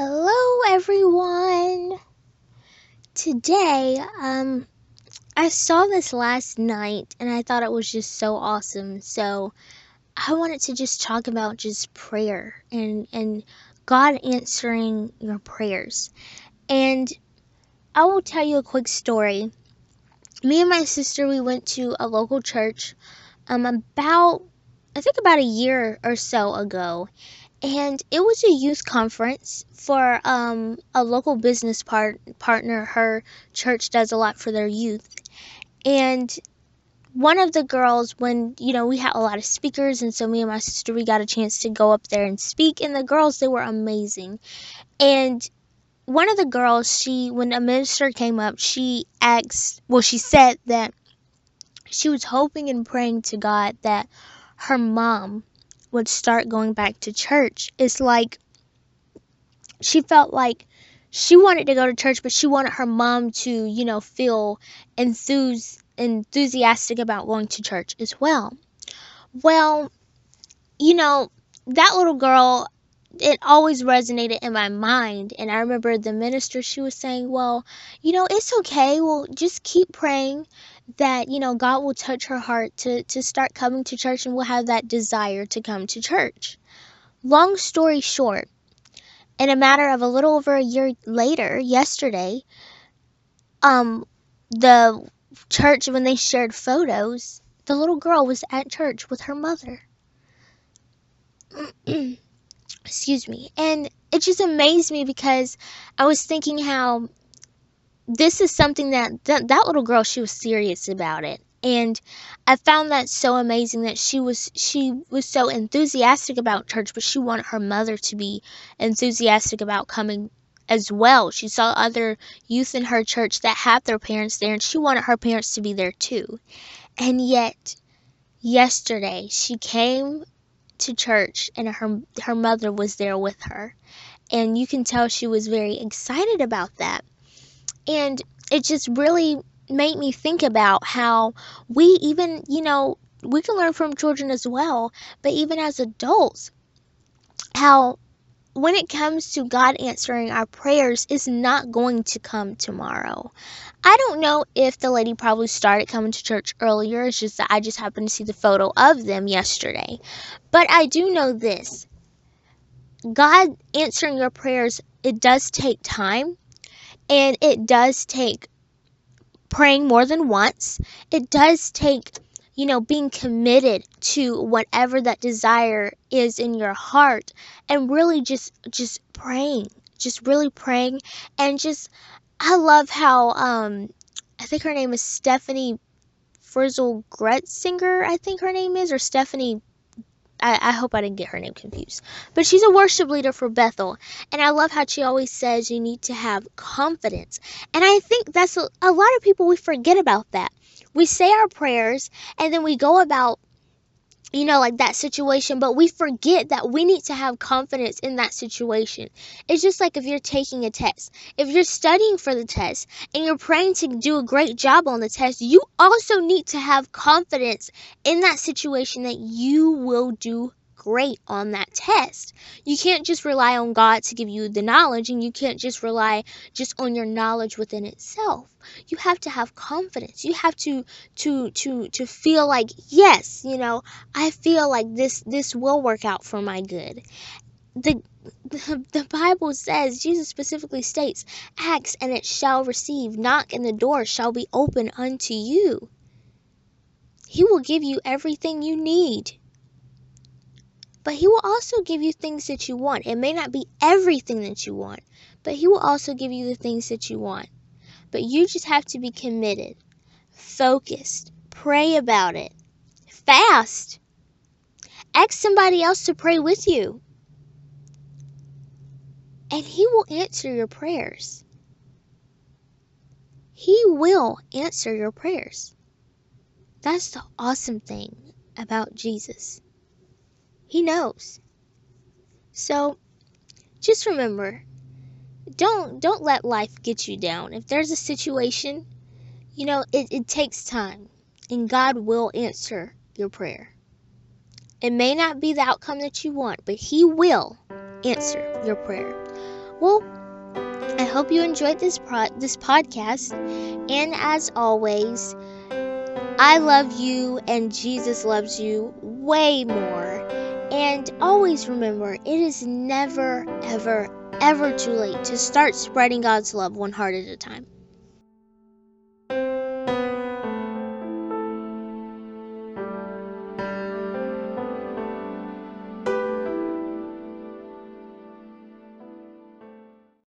Hello, everyone. Today, um, I saw this last night and I thought it was just so awesome. So, I wanted to just talk about just prayer and and God answering your prayers. And I will tell you a quick story. Me and my sister, we went to a local church um about I think about a year or so ago and it was a youth conference for um, a local business part- partner. Her church does a lot for their youth. And one of the girls, when, you know, we had a lot of speakers, and so me and my sister, we got a chance to go up there and speak. And the girls, they were amazing. And one of the girls, she, when a minister came up, she asked, well, she said that she was hoping and praying to God that her mom would start going back to church. It's like she felt like she wanted to go to church, but she wanted her mom to, you know, feel enthused, enthusiastic about going to church as well. Well, you know, that little girl, it always resonated in my mind. And I remember the minister, she was saying, well, you know, it's okay. Well, just keep praying that you know God will touch her heart to to start coming to church and will have that desire to come to church. Long story short, in a matter of a little over a year later, yesterday, um the church when they shared photos, the little girl was at church with her mother. Excuse me. And it just amazed me because I was thinking how this is something that, that that little girl she was serious about it. And i found that so amazing that she was she was so enthusiastic about church but she wanted her mother to be enthusiastic about coming as well. She saw other youth in her church that had their parents there and she wanted her parents to be there too. And yet yesterday she came to church and her her mother was there with her. And you can tell she was very excited about that and it just really made me think about how we even, you know, we can learn from children as well, but even as adults, how when it comes to God answering our prayers is not going to come tomorrow. I don't know if the lady probably started coming to church earlier. It's just that I just happened to see the photo of them yesterday. But I do know this. God answering your prayers, it does take time. And it does take praying more than once. It does take, you know, being committed to whatever that desire is in your heart and really just just praying. Just really praying and just I love how um I think her name is Steffany Frizzell Gretzinger, I think her name is, or Steffany I, I hope I didn't get her name confused. But she's a worship leader for Bethel. And I love how she always says you need to have confidence. And I think that's a, a lot of people, we forget about that. We say our prayers and then we go about you know, like that situation, but we forget that we need to have confidence in that situation. It's just like if you're taking a test. If you're studying for the test and you're praying to do a great job on the test, you also need to have confidence in that situation that you will do great on that test. You can't just rely on God to give you the knowledge and you can't just rely just on your knowledge within itself. You have to have confidence. You have to to to to feel like yes, you know, I feel like this this will work out for my good. The the, Bible says, Jesus specifically states, Ask and it shall receive, knock and the door shall be open unto you. He will give you everything you need. But He will also give you things that you want. It may not be everything that you want, but He will also give you the things that you want. But you just have to be committed, focused, pray about it, fast. Ask somebody else to pray with you. And He will answer your prayers. He will answer your prayers. That's the awesome thing about Jesus. He knows. So just remember, don't don't let life get you down. If there's a situation, you know, it, it takes time. And God will answer your prayer. It may not be the outcome that you want, but He will answer your prayer. Well, I hope you enjoyed this pro- this podcast, and as always, I love you and Jesus loves you way more. And always remember, it is never, ever, ever too late to start spreading God's love one heart at a time.